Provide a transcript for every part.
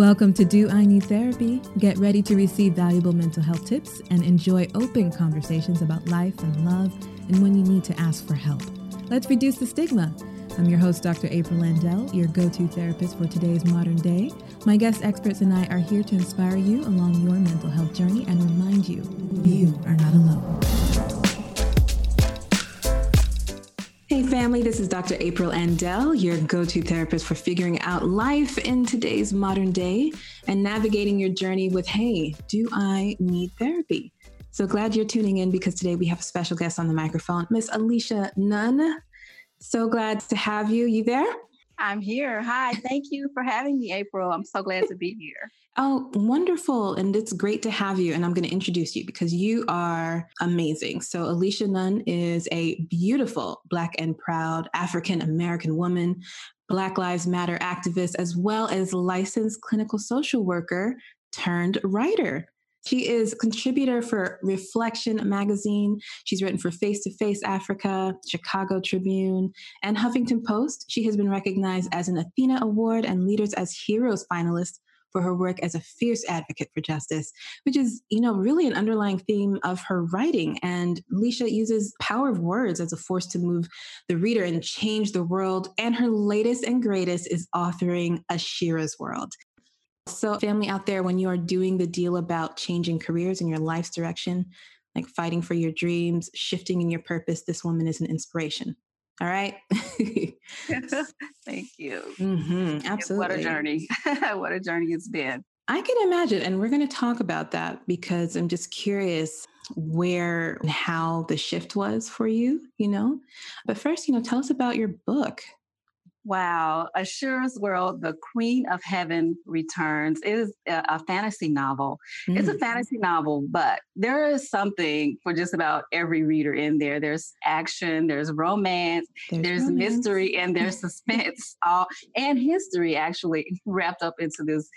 Welcome to Do I Need Therapy? Get ready to receive valuable mental health tips and enjoy open conversations about life and love and when you need to ask for help. Let's reduce the stigma. I'm your host, Dr. April Landell, your go to therapist for today's modern day. My guest experts and I are here to inspire you along your mental health journey and remind you you are not alone. Hey, family, this is Dr. April Andell, your go to therapist for figuring out life in today's modern day and navigating your journey with Hey, do I need therapy? So glad you're tuning in because today we have a special guest on the microphone, Miss Alicia Nunn. So glad to have you. You there? I'm here. Hi. Thank you for having me, April. I'm so glad to be here. Oh, wonderful. And it's great to have you. And I'm going to introduce you because you are amazing. So, Alicia Nunn is a beautiful Black and proud African American woman, Black Lives Matter activist, as well as licensed clinical social worker turned writer. She is contributor for Reflection magazine. She's written for Face to Face Africa, Chicago Tribune, and Huffington Post. She has been recognized as an Athena Award and Leaders as Heroes finalist for her work as a fierce advocate for justice, which is, you know, really an underlying theme of her writing. And Alicia uses power of words as a force to move the reader and change the world. And her latest and greatest is authoring Ashira's World. So, family out there, when you are doing the deal about changing careers and your life's direction, like fighting for your dreams, shifting in your purpose, this woman is an inspiration. All right. Thank you. Mm-hmm, absolutely. What a journey. what a journey it's been. I can imagine. And we're going to talk about that because I'm just curious where and how the shift was for you, you know? But first, you know, tell us about your book. Wow. Ashira's World, The Queen of Heaven Returns is a, fantasy novel. Mm. It's a mm. fantasy novel, but there is something for just about every reader in there. There's action, there's romance, there's, there's romance. mystery, and there's suspense, all and history actually wrapped up into this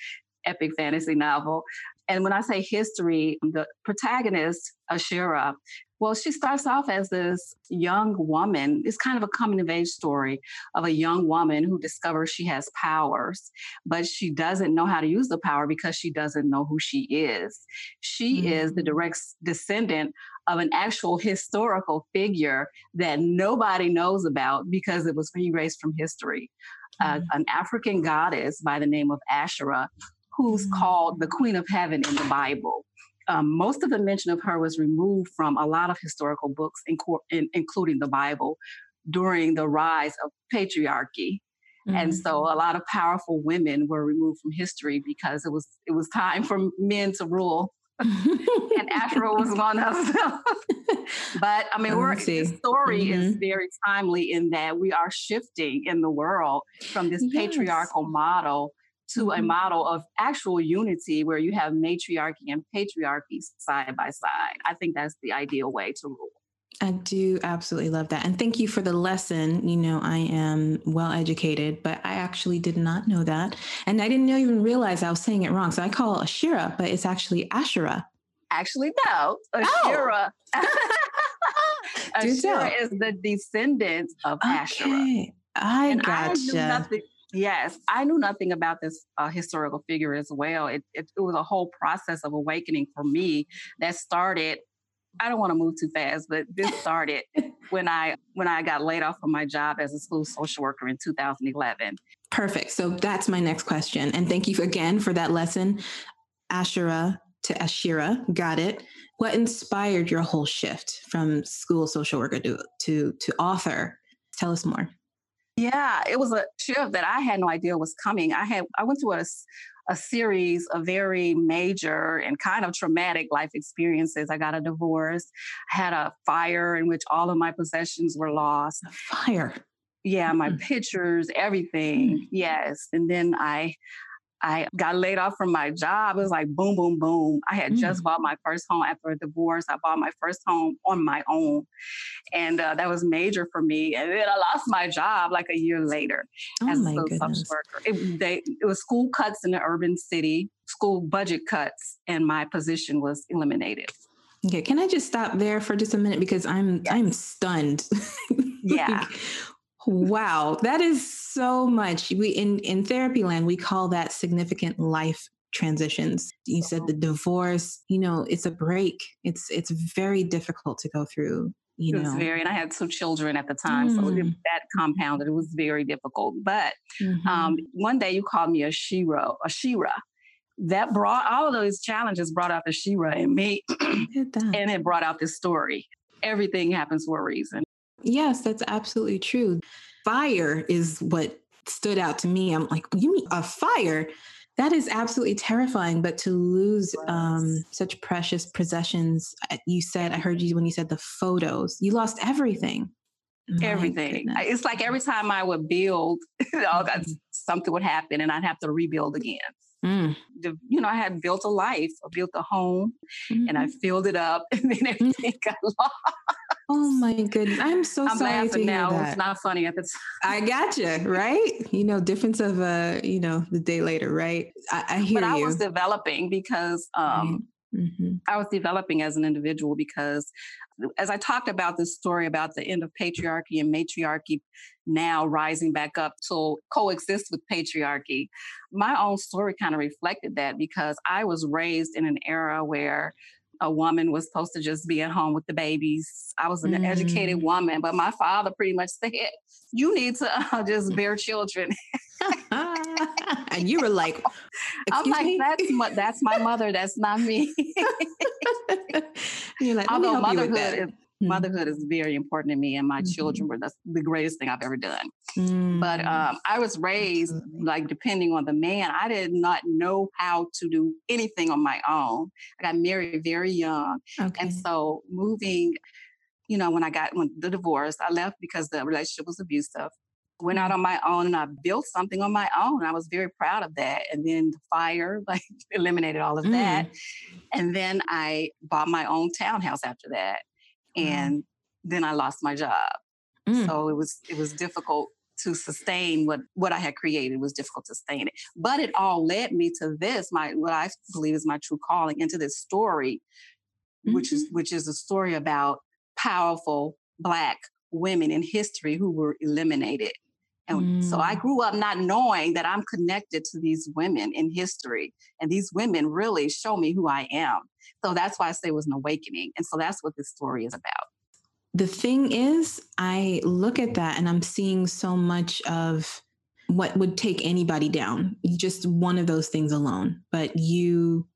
epic fantasy novel. And when I say history, the protagonist, Ashira, well, she starts off as this young woman. It's kind of a coming of age story of a young woman who discovers she has powers, but she doesn't know how to use the power because she doesn't know who she is. She mm-hmm. is the mm. direct descendant of an actual historical figure that nobody knows about because it was erased from history. Mm-hmm. Uh, an African goddess by the name of Asherah, who's mm-hmm. called the Queen of Heaven in the Bible um, most of the mention of her was removed from a lot of historical books, in, in, including the Bible, during the rise of patriarchy. Mm-hmm. And so a lot of powerful women were removed from history because it was it was time for men to rule. and Ashera was one of them. but I mean, we're, the story mm-hmm. is very timely in that we are shifting in the world from this yes. patriarchal model to a mm-hmm. model of actual unity where you have matriarchy and patriarchy side by side. I think that's the ideal way to rule. I do absolutely love that. And thank you for the lesson. You know, I am well educated, but I actually did not know that. And I didn't even realize I was saying it wrong. So I call it Ashira, but it's actually Ashera. Actually, no. Ashira. Oh. Ashira is the descendant of okay. Ashera. I and gotcha. I Yes, I knew nothing about this uh, historical figure as well. It, it, it was a whole process of awakening for me that started. I don't want to move too fast, but this started when I when I got laid off from my job as a school social worker in 2011. Perfect. So that's my next question, and thank you again for that lesson, Ashera to Ashira. Got it. What inspired your whole shift from school social worker to to, to author? Tell us more. Yeah, it was a shift that I had no idea was coming. I had I went through a, a series of very major and kind of traumatic life experiences. I got a divorce, I had a fire in which all of my possessions were lost. A fire. Yeah, my mm. pictures, everything. Mm. Yes. And then I I got laid off from my job. It was like boom, boom, boom. I had mm. just bought my first home after a divorce. I bought my first home on my own. And uh, that was major for me. And then I lost my job like a year later oh as a social worker. It, they, it was school cuts in the urban city, school budget cuts, and my position was eliminated. Okay, can I just stop there for just a minute because I'm yes. I'm stunned. yeah wow, that is so much. We in in therapy land we call that significant life transitions. You said the divorce, you know, it's a break. It's it's very difficult to go through. You it know, very, and I had two children at the time, mm. so that compounded. It was very difficult. But mm-hmm. um, one day you called me a shero, a shira. That brought all of those challenges brought out the shira in me, and it brought out this story. Everything happens for a reason. Yes, that's absolutely true. Fire is what stood out to me. I'm like, you mean a fire? That is absolutely terrifying. But to lose um, such precious possessions, you said, I heard you when you said the photos, you lost everything. My everything. Goodness. It's like every time I would build, all mm-hmm. something would happen and I'd have to rebuild again. Mm. The, you know, I had built a life, I built a home, mm-hmm. and I mm-hmm. filled it up, and then everything got lost. Oh my goodness. I'm so I'm sorry to hear now. That. It's not funny at the time. I gotcha, right? You know, difference of uh, you know, the day later, right? I, I hear but you. I was developing because um mm-hmm. I was developing as an individual because as I talked about this story about the end of patriarchy and matriarchy now rising back up to coexist with patriarchy, my own story kind of reflected that because I was raised in an era where a woman was supposed to just be at home with the babies. I was an mm. educated woman, but my father pretty much said, "You need to uh, just bear children." and you were like, "I'm like, me? that's my, that's my mother. That's not me." you're like, although motherhood is mm. motherhood is very important to me and my mm-hmm. children were the, the, greatest thing I've ever done. Mm. But um, I was raised like depending on the man. I did not know how to do anything on my own. I got married very young. Okay. And so moving, you know, when I got when the divorce, I left because the relationship was abusive. Went out mm-hmm. on my own and I built something on my own. I was very proud of that. And then the fire like eliminated all of mm. that. And then I bought my own townhouse after that and mm. then I lost my job. Mm. So it was it was difficult to sustain what what I had created. It was difficult to sustain it, but it all led me to this. My what I believe is my true calling into this story, mm-hmm. which is mm-hmm. which is a story about powerful Black women in history who were eliminated. And mm. so I mm. grew up not knowing that I'm connected to these women in history. And these women really show me who I am. So that's why I say it was an awakening. And so that's what this story is about. The thing is, I look at that and I'm seeing so much of what would take anybody down, just one of those things alone. But you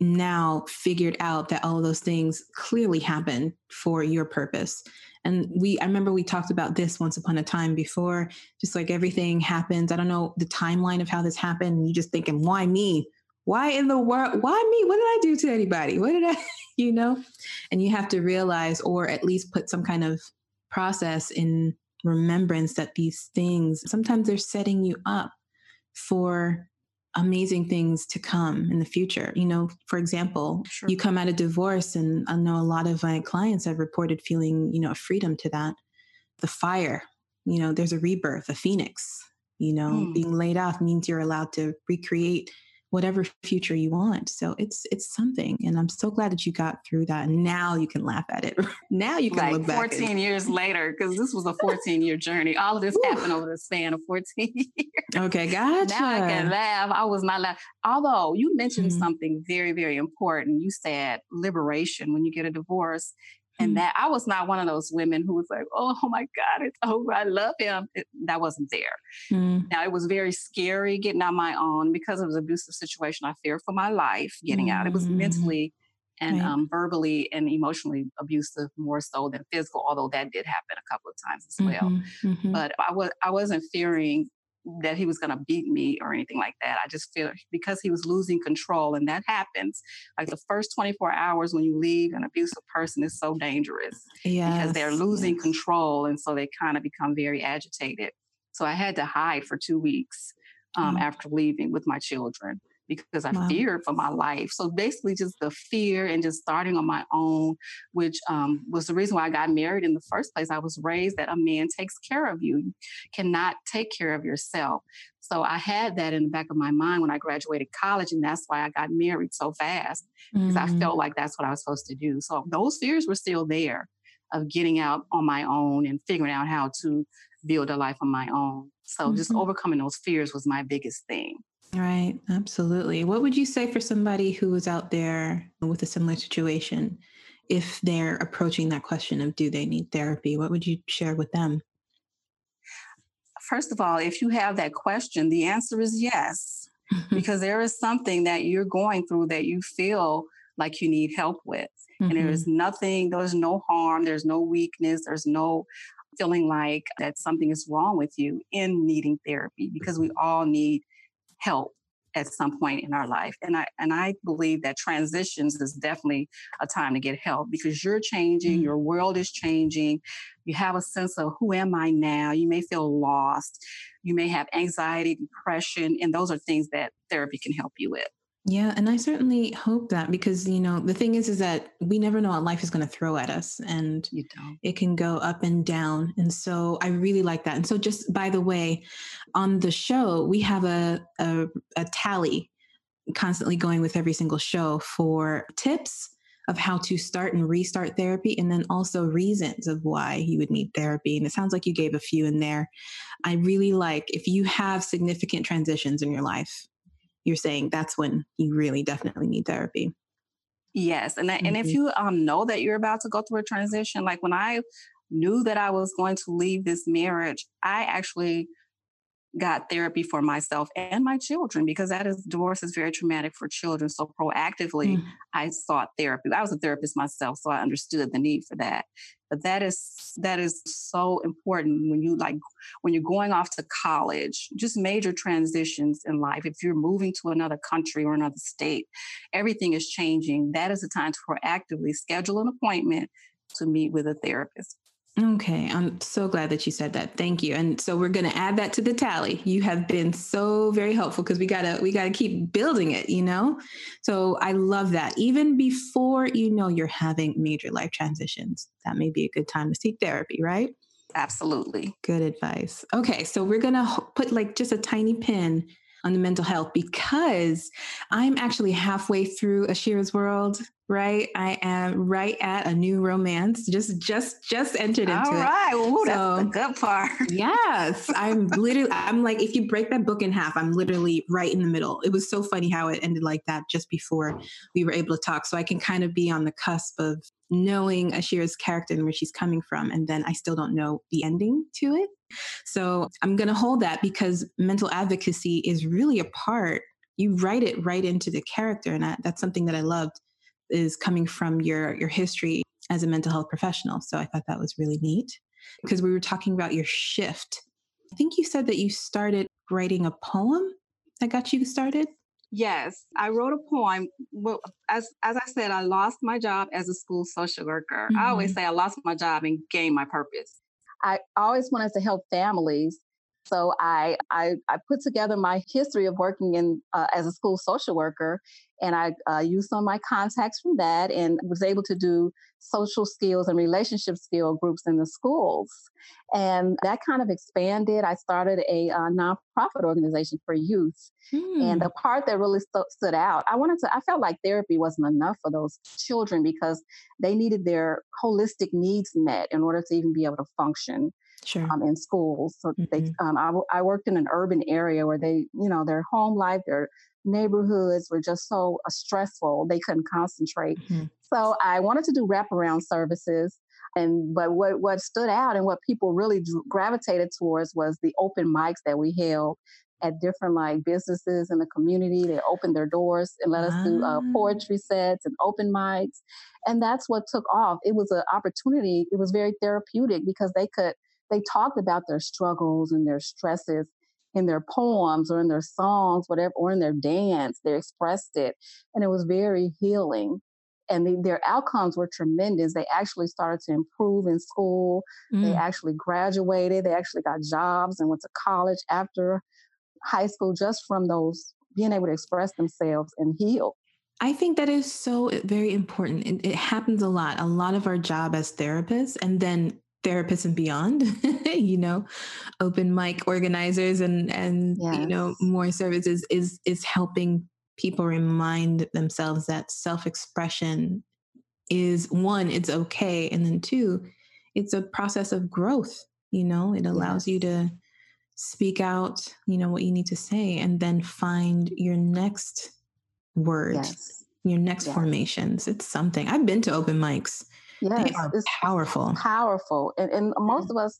now figured out that all those things clearly happen for your purpose. And we, I remember we talked about this once upon a time before, just like everything happens. I don't know the timeline of how this happened. You just thinking, why me? why in the world why me what did i do to anybody what did i you know and you have to realize or at least put some kind of process in remembrance that these things sometimes they're setting you up for amazing things to come in the future you know for example sure. you come out of divorce and i know a lot of my clients have reported feeling you know a freedom to that the fire you know there's a rebirth a phoenix you know mm. being laid off means you're allowed to recreate whatever future you want. So it's it's something, and I'm so glad that you got through that. And now you can laugh at it. now you can like look back. 14 and- years later, because this was a 14 year journey. All of this happened over the span of 14 years. Okay, gotcha. Now I can laugh. I was not laughing. Although you mentioned mm-hmm. something very very important. You said liberation when you get a divorce. And mm. that I was not one of those women who was like, oh, oh my God, it's over. I love him. It, that wasn't there. Mm. Now, it was very scary getting on my own because it was an abusive situation. I feared for my life getting mm. out. It was mm-hmm. mentally and right. um, verbally and emotionally abusive more so than physical, although that did happen a couple of times as well. Mm-hmm. Mm-hmm. But I was I wasn't fearing that he was going to beat me or anything like that. I just feel because he was losing control, and that happens. Like the first 24 hours when you leave an abusive person is so dangerous yes, because they're losing yes. control, and so they kind of become very agitated. So I had to hide for two weeks um, mm. after leaving with my children because I wow. feared for my life. So basically, just the fear and just starting on my own, which um, was the reason why I got married in the first place. I was raised that a man takes care of you, you cannot take care of yourself. So I had that in the back of my mind when I graduated college, and that's why I got married so fast because mm. I felt like that's what I was supposed to do. So those fears were still there of getting out on my own and figuring out how to build a life on my own. So mm-hmm. just overcoming those fears was my biggest thing. Right, absolutely. What would you say for somebody who is out there with a similar situation? If they're approaching that question of do they need therapy, what would you share with them? First of all, if you have that question, the answer is yes, because there is something that you're going through that you feel like you need help with. Mm-hmm. And there's nothing, there's no harm, there's no weakness, there's no feeling like that something is wrong with you in needing therapy because we all need help at some point in our life. And I and I believe that transitions is definitely a time to get help because you're changing, mm-hmm. your world is changing. You have a sense of who am I now? You may feel lost. You may have anxiety, depression, and those are things that therapy can help you with. Yeah, and I certainly hope that because you know the thing is is that we never know what life is going to throw at us, and it can go up and down. And so I really like that. And so just by the way, on the show we have a a, a tally constantly going with every single show for tips of how to start and restart therapy, and then also reasons of why you would need therapy. And it sounds like you gave a few in there. I really like if you have significant transitions in your life you're saying that's when you really definitely need therapy. Yes, and that, mm-hmm. and if mm-hmm. you um, know that you're about to go through a transition, like when I knew that I was going to leave this marriage, I actually got therapy for myself and my children because that is divorce is very traumatic for children. So proactively, mm. I sought therapy. I was a therapist myself, so I understood the need for that. But that is that is so important when you like when you're going off to college, just major transitions in life. If you're moving to another country or another state, everything is changing. That is the time to proactively schedule an appointment to meet with a therapist. Okay, I'm so glad that you said that. Thank you. And so we're going to add that to the tally. You have been so very helpful because we got to we got to keep building it, you know? So I love that. Even before you know you're having major life transitions, that may be a good time to seek therapy, right? Absolutely. Good advice. Okay, so we're going to put like just a tiny pin on the mental health because I'm actually halfway through Ashira's World right? I am right at a new romance. Just just just entered into All right. it. Ooh, so, that's the good part. yes. I'm literally I'm like, if you break that book in half, I'm literally right in the middle. It was so funny how it ended like that just before we were able to talk. So I can kind of be on the cusp of knowing Ashira's character and where she's coming from. And then I still don't know the ending to it. So I'm gonna hold that because mental advocacy is really a part you write it right into the character and I, that's something that i loved is coming from your your history as a mental health professional. So I thought that was really neat because we were talking about your shift. I think you said that you started writing a poem that got you started. Yes, I wrote a poem. Well, as as I said, I lost my job as a school social worker. Mm-hmm. I always mm-hmm. say I lost my job and gained my purpose. I always wanted to help families so I, I, I put together my history of working in uh, as a school social worker, and I uh, used some of my contacts from that, and was able to do social skills and relationship skill groups in the schools, and that kind of expanded. I started a uh, nonprofit organization for youth, hmm. and the part that really st- stood out, I wanted to. I felt like therapy wasn't enough for those children because they needed their holistic needs met in order to even be able to function sure. um, in schools. So mm-hmm. they, um, I, I worked in an urban area where they, you know, their home life, their neighborhoods were just so uh, stressful they couldn't concentrate. Mm-hmm. So I wanted to do wraparound services. And but what what stood out and what people really gravitated towards was the open mics that we held at different like businesses in the community. They opened their doors and let us do uh, poetry sets and open mics, and that's what took off. It was an opportunity. It was very therapeutic because they could they talked about their struggles and their stresses in their poems or in their songs, whatever, or in their dance. They expressed it, and it was very healing. And the, their outcomes were tremendous. They actually started to improve in school. Mm. They actually graduated. They actually got jobs and went to college after high school just from those being able to express themselves and heal. I think that is so eh, very important. It, it, happens a lot. A lot of our job as therapists, and then therapists and beyond you know open mic organizers and and yes. you know more services is is helping people remind themselves that self-expression is one it's okay and then two it's a process of growth You know, it allows yes. you to speak out, you know, what you need to say and then find your next word, yes. your next formations. It's something. I've been to open mics. Yes, they are powerful. Powerful. And, and most of us,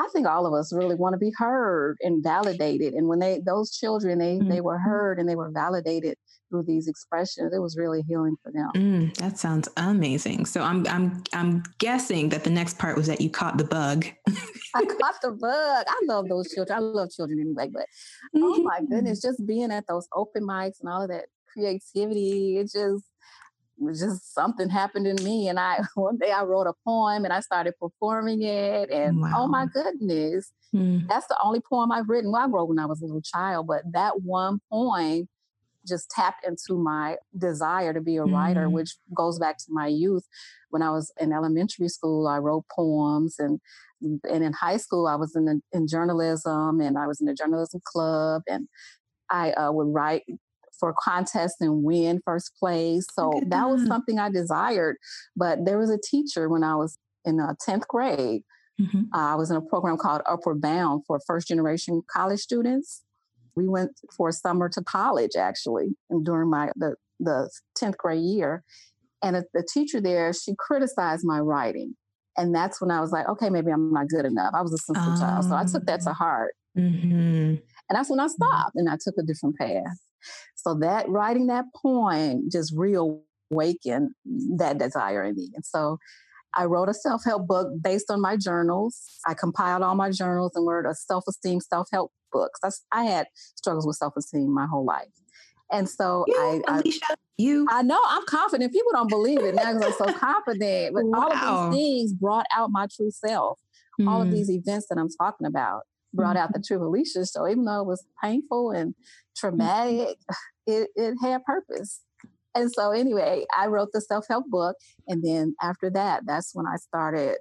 I think all of us really want to be heard and validated. And when they those children they mm-hmm. they were heard and they were validated through these expressions, it was really healing for them. Mm, that sounds amazing. So I'm I'm I'm guessing that the next part was that you caught the bug. I caught the bug. I love those children. I love children anyway, but mm-hmm. oh my mm-hmm. goodness, just being at those open mics and all of that creativity, it just just something happened in me and i one day i wrote a poem and i started performing it and wow. oh my goodness mm. that's the only poem i've written well i wrote when i was a little child but that one poem just tapped into my desire to be a writer mm. which goes back to my youth when i was in elementary school i wrote poems and and in high school i was in the, in journalism and i was in the journalism club and I uh, would write for contests and win first place. So that was something I desired. But there was a teacher when I was in uh, 10th grade. Mm-hmm. Uh, I was in a program called Upward Bound for first generation college students. We went for a summer to college actually, and during my the the 10th grade year. And the teacher there, she criticized my writing. And that's when I was like, okay, maybe I'm not good enough. I was a sensitive child. So I took that to ah. heart. Mm-hmm. And that's when I mm-hmm. stopped and I took a different path. So that writing that poem just reawakened that desire in me. And so I wrote a self help book based on my journals. I compiled all my journals and wrote a self esteem, self help book. I had struggles with self esteem my whole life. And so you, I, Alicia, I, you, I know I'm confident. People don't believe it now because I'm so confident. But wow. all of these things brought out my true self. Mm. All of mm. these events that I'm talking about brought mm. out the true Alicia. So even though it was painful and traumatic, it, it had purpose. And so, anyway, I wrote the self help book. And then after that, that's when I started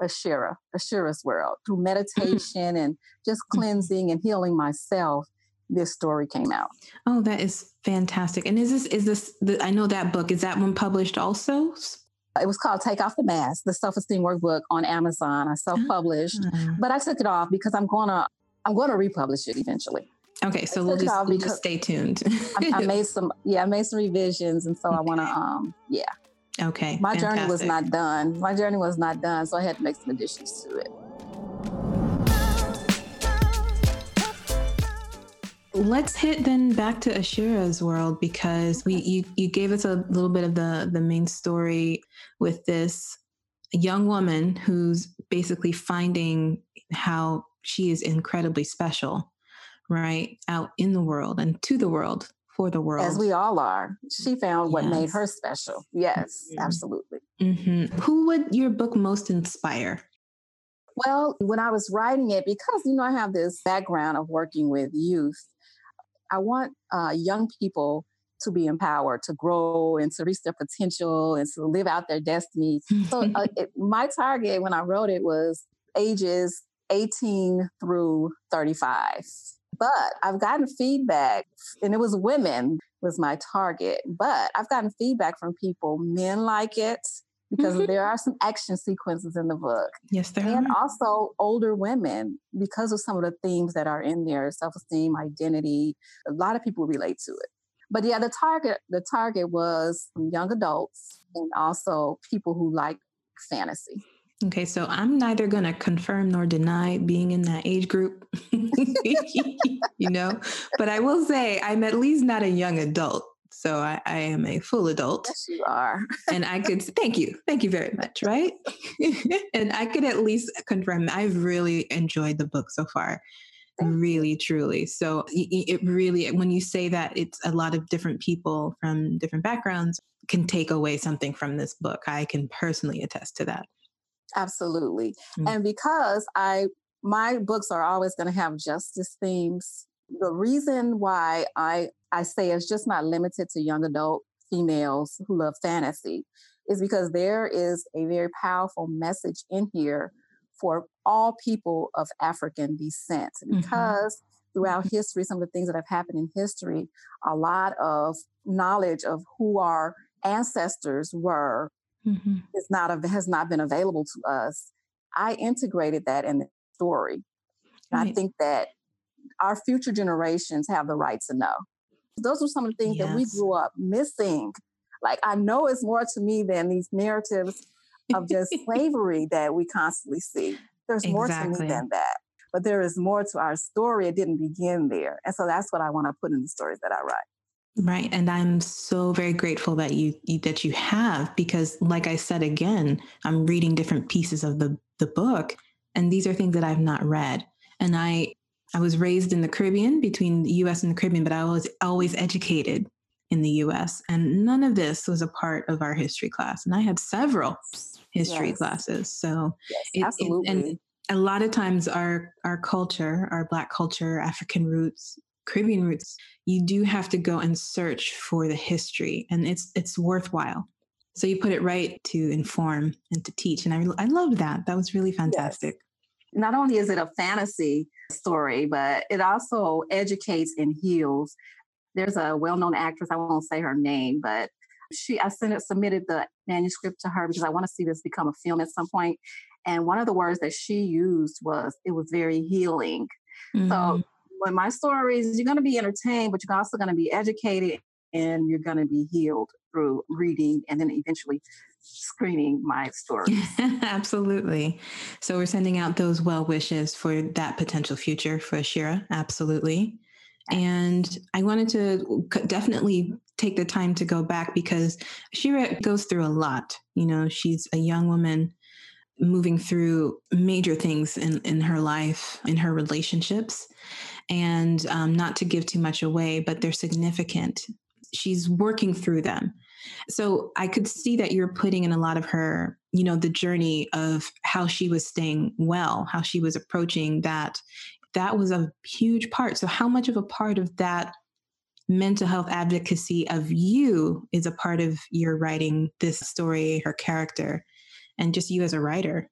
Ashira, Ashira's World. Through mm-hmm. meditation and just mm-hmm. cleansing and healing myself, this story came out. Oh, that is fantastic. And is this, is this, the, I know that book, is that one published also? It was called Take Off the Mask, the self esteem workbook on Amazon. I self published, ah. but I took it off because I'm going to, I'm going to republish it eventually. Okay, so we'll just, we'll just stay tuned. I, I, made some, yeah, I made some revisions, and so. I want to, um, yeah. Okay. My fantastic. journey was not done. My journey was not done, so I had to make some additions to it. Let's hit then back to Ashira's world because we you you gave us a little bit of the the main story with this young woman who's basically finding how she is incredibly special right out in the world and to the world for the world. as we all are. She found what yes. made her special. Yes mm-hmm. absolutely. Mm-hmm. who would your book most inspire? Well when i was writing it because you know i have this background of working with youth i want uh, young people to be empowered to grow and to reach their potential and to live out their destiny. So uh, it, my target when i wrote it was ages 18 through 35 but I've gotten feedback, and it was women was my target. But I've gotten feedback from people. Men like it because mm-hmm. there are some action sequences in the book. Yes, there and are. also older women because of some of the themes that are in there: self-esteem, identity. A lot of people relate to it. But yeah, the target the target was young adults and also people who like fantasy. Okay, so I'm neither going to confirm nor deny being in that age group, you know, but I will say I'm at least not a young adult. So I, I am a full adult. Yes, you are. and I could, thank you. Thank you very much. Right. and I could at least confirm I've really enjoyed the book so far. Really, truly. So it really, when you say that it's a lot of different people from different backgrounds can take away something from this book, I can personally attest to that. Absolutely. Mm. And because I my books are always going to have justice themes. The reason why I I say it's just not limited to young adult females who love fantasy is because there is a very powerful message in here for all people of African descent mm-hmm. because mm-hmm. throughout history some of the things that have happened in history a lot of knowledge of who our ancestors were mm-hmm. is not has not been available to us I integrated that in the story. Right. I think that our future generations have the right to know. Those are some of the things yes. that we grew up missing. Like, I know it's more to me than these narratives of just slavery that we constantly see. There's exactly. more to me than that. But there is more to our story. It didn't begin there. And so that's what I want to put in the stories that I write. Right. And I'm so very grateful that you, you, that you have because like I said again, I'm reading different pieces of the the book and these are things that I've not read. And I I was raised in the Caribbean between the US and the Caribbean, but I was always educated in the US and none of this was a part of our history class. And I had several history yes. classes. So yes, it, absolutely. It, and a lot of times our our culture, our black culture, African roots, Caribbean roots, you do have to go and search for the history and it's it's worthwhile. So you put it right to inform and to teach. And I, I loved that. That was really fantastic. Yes. Not only is it a fantasy story, but it also educates and heals. There's a well-known actress, I won't say her name, but she I sent it, submitted the manuscript to her because I want to see this become a film at some point. And one of the words that she used was it was very healing. Mm-hmm. So when my stories, you're going to be entertained, but you're also going to be educated and you're going to be healed through reading and then eventually screening my stories. Absolutely. So we're sending out those well wishes for that potential future for Ashira. Absolutely. And I wanted to definitely take the time to go back because Ashira goes through a lot. You know, she's a young woman moving through major things in, in her life, in her relationships. And um, not to give too much away, but they're significant. She's working through them. So I could see that you're putting in a lot of her, you know, the journey of how she was staying well, how she was approaching that. That was a huge part. So, how much of a part of that mental health advocacy of you is a part of your writing this story, her character? and just you as a writer?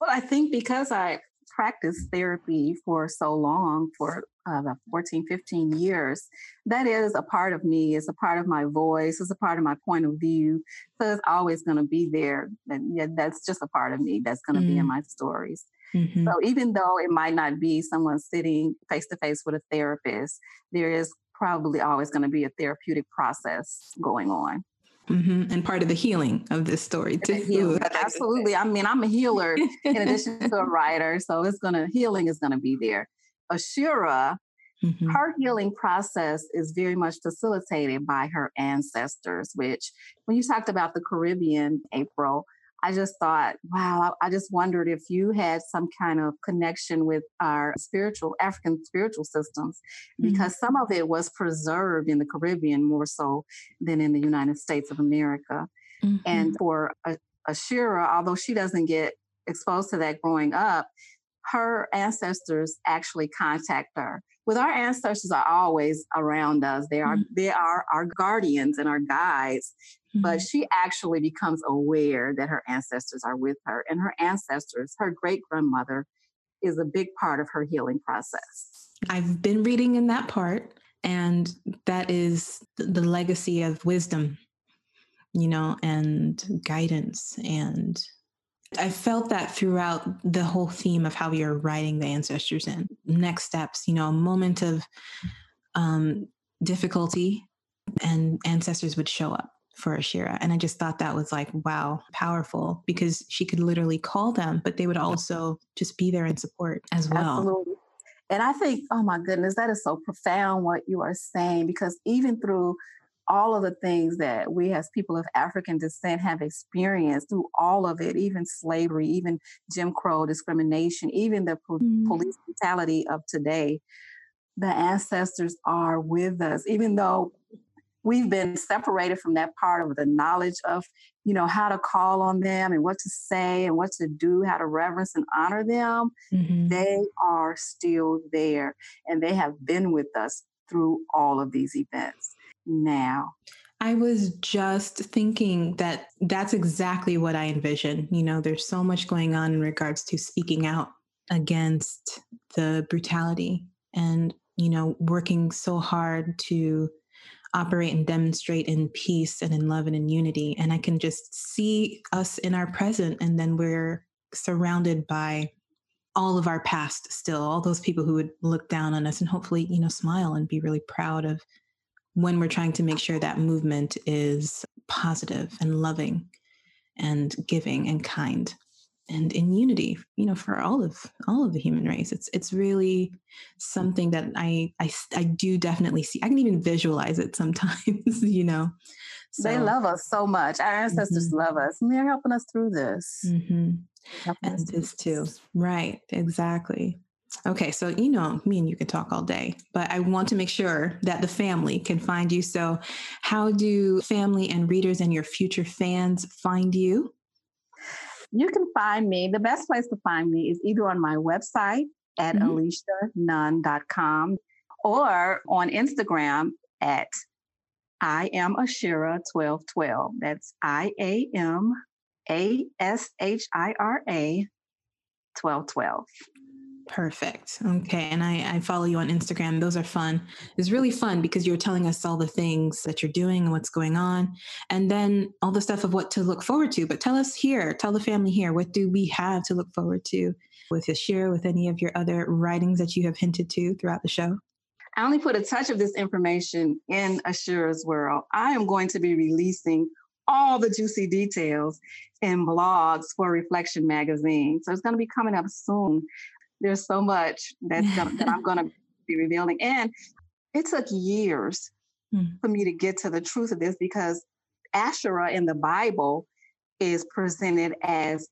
Well, I think because I practiced therapy for so long, for uh, about 14, 15 years, that is a part of me, it's a part of my voice, it's a part of my point of view. So it's always going to be there. And yeah, that's just a part of me that's going to mm. be in mm. my stories. Mm-hmm. So even though it might not be someone sitting face to face with a therapist, there is probably always going to be a therapeutic process going on. Mm-hmm. And part of the healing of this story too. Absolutely. I mean, I'm a healer in addition to a writer, so it's gonna healing is gonna be there. Ashira, mm-hmm. her healing process is very much facilitated by her ancestors. Which, when you talked about the Caribbean, April, I just thought, wow, I just wondered if you had some kind of connection with our spiritual, African spiritual systems, because mm-hmm. some of it was preserved in the Caribbean more so than in the United States of America. Mm-hmm. And for Ashira, although she doesn't get exposed to that growing up, her ancestors actually contact her. With our ancestors are always around us. They are mm-hmm. they are our guardians and our guides. Mm-hmm. But she actually becomes aware that her ancestors are with her, and her ancestors, her great grandmother, is a big part of her healing process. I've been reading in that part, and that is the legacy of wisdom, you know, and guidance and I felt that throughout the whole theme of how you're writing the ancestors in next steps, you know, a moment of um, difficulty and ancestors would show up for Ashira. And I just thought that was like, wow, powerful because she could literally call them, but they would also just be there in support as well. Absolutely. And I think, oh my goodness, that is so profound what you are saying because even through all of the things that we as people of African descent have experienced through all of it, even slavery, even Jim Crow discrimination, even the po- mm. police brutality of today, the ancestors are with us, even though we've been separated from that part of the knowledge of you know how to call on them and what to say and what to do how to reverence and honor them mm-hmm. they are still there and they have been with us through all of these events now. I was just thinking that that's exactly what I envision. You know, there's so much going on in regards to speaking out against the brutality and, you know, working so hard to operate and demonstrate in peace and in love and in unity. And I can just see us in our present, and then we're surrounded by all of our past still, all those people who would look down on us and hopefully, you know, smile and be really proud of when we're trying to make sure that movement is positive and loving and giving and kind and in unity you know for all of all of the human race. It's it's really something that i i, I do definitely see. I can even visualize it sometimes you know? So, they love us so much. Our ancestors mm-hmm. love us and they're helping us through this. Mm-hmm. and this too. Right. Exactly Okay, so you know, me and you can talk all day, but I want to make sure that the family can find you. So, how do family and readers and your future fans find you? You can find me. The best place to find me is either on my website at mm-hmm. alicianunn.com or on Instagram at I am Ashira 1212. That's I A M A S H I R A 1212. Perfect. Okay. And I, I follow you on Instagram. Those are fun. It's really fun because you're telling us all the things that you're doing and what's going on, and then all the stuff of what to look forward to. But tell us here, tell the family here, what do we have to look forward to with Ashira, with any of your other writings that you have hinted to throughout the show? I only put a touch of this information in Ashira's world. I am going to be releasing all the juicy details in blogs for Reflection Magazine. So it's going to be coming up soon there's so much that's gonna, that I'm going to be revealing. And it took years mm. for me to get to the truth of this because Asherah in the Bible is presented as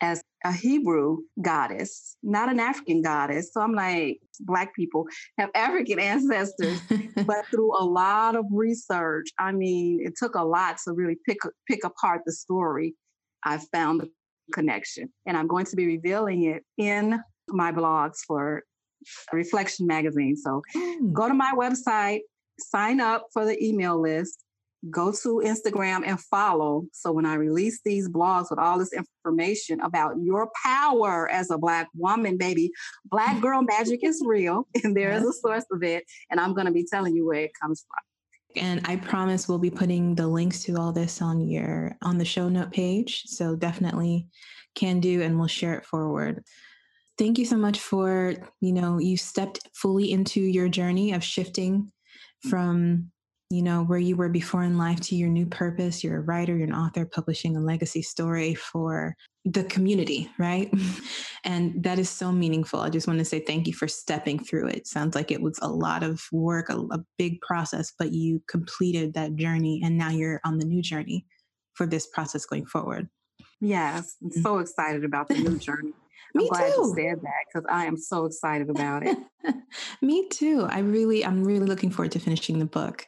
as a Hebrew goddess, not an African goddess. So I'm like, Black people have African ancestors, but through a lot of research, I mean, it took a lot to really pick pick apart the story. I found the connection, and I'm going to be revealing it in my blogs for Reflection Magazine. So mm. go to my website, sign up for the email list, go to Instagram and follow. So when I release these blogs with all this information about your power as a Black woman, baby, Black girl magic is real and there is a source of it. And I'm going to be telling you where it comes from. And I promise we'll be putting the links to all this on your on the show note page. So definitely can do and we'll share it forward thank you so much for you know you stepped fully into your journey of shifting from you know where you were before in life to your new purpose. You're a writer you're an author publishing a legacy story for the community right? And that is so meaningful. I just want to say thank you for stepping through it. Sounds like it was a lot of work a, a big process but you completed that journey and now you're on the new journey for this process going forward. Yes i'm mm. so excited about the new journey Me I'm glad too. you said that because I am so excited about it. Me too. I really, I'm really looking forward to finishing the book.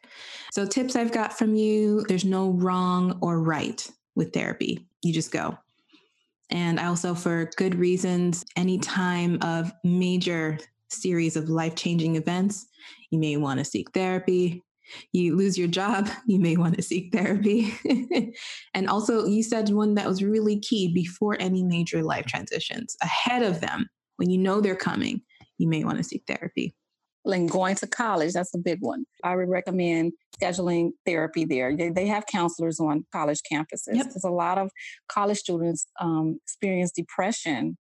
So, tips I've got from you there's no wrong or right with therapy. You just go. And I also, for good reasons, any time of major series of life changing events, you may want to seek therapy you lose your job, you may want to seek therapy. and also, you said one that was really key before any major life transitions, ahead of them, when you know they're coming, you may want to seek therapy. And going to college, that's a big one. I would recommend scheduling therapy there. They, they have counselors on college campuses because yep. a lot of college students um, experience depression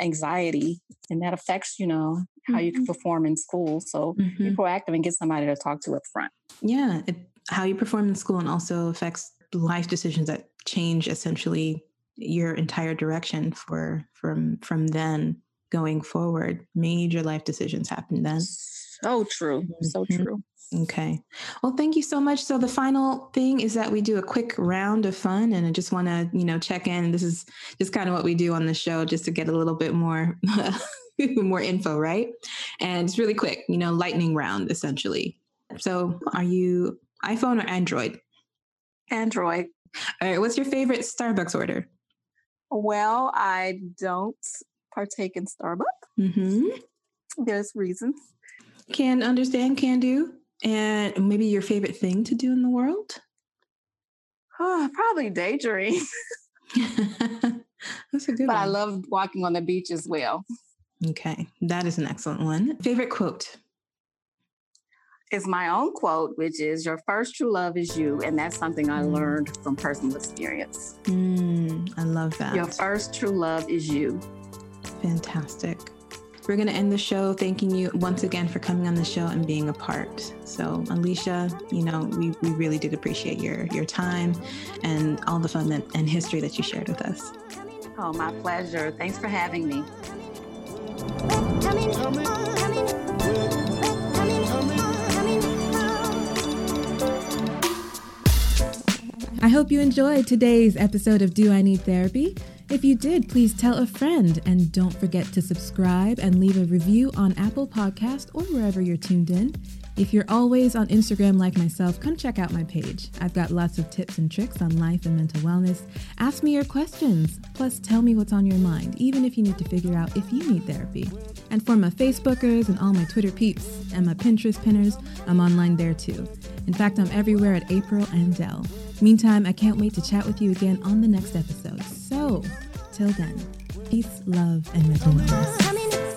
anxiety and that affects you know how mm-hmm. you can mm-hmm. perform in school so mm-hmm. be proactive and get somebody to talk to up front yeah it, how you perform in school and also affects life decisions that change essentially your entire direction for from from then going forward major life decisions happen then so true mm-hmm. so true Okay. Well, thank you so much. So the final thing is that we do a quick round of fun and I just want to, you know, check in. This is just kind of what we do on the show just to get a little bit more more info, right? And it's really quick, you know, lightning round essentially. So, are you iPhone or Android? Android. All right, what's your favorite Starbucks order? Well, I don't partake in Starbucks. Mm-hmm. There's reasons. Can understand, can do. And maybe your favorite thing to do in the world? Oh, probably daydream. That's a good but one. I love walking on the beach as well. Okay, that is an excellent one. Favorite quote? is my own quote, which is Your first true love is you. And that's something I mm. learned from personal experience. Mm, I love that. Your first true love is you. Fantastic. We're going to end the show thanking you once again for coming on the show and being a part. So, Alicia, you know, we, we really did appreciate your, your time and all the fun that, and history that you shared with us. Oh, my pleasure. Thanks for having me. I hope you enjoyed today's episode of Do I Need Therapy? If you did, please tell a friend and don't forget to subscribe and leave a review on Apple Podcast or wherever you're tuned in. If you're always on Instagram like myself, come check out my page. I've got lots of tips and tricks on life and mental wellness. Ask me your questions, plus tell me what's on your mind, even if you need to figure out if you need therapy. And for my Facebookers and all my Twitter peeps and my Pinterest pinners, I'm online there too. In fact, I'm everywhere at April and Dell. Meantime, I can't wait to chat with you again on the next episode. So, till then, peace, love, and mental wellness.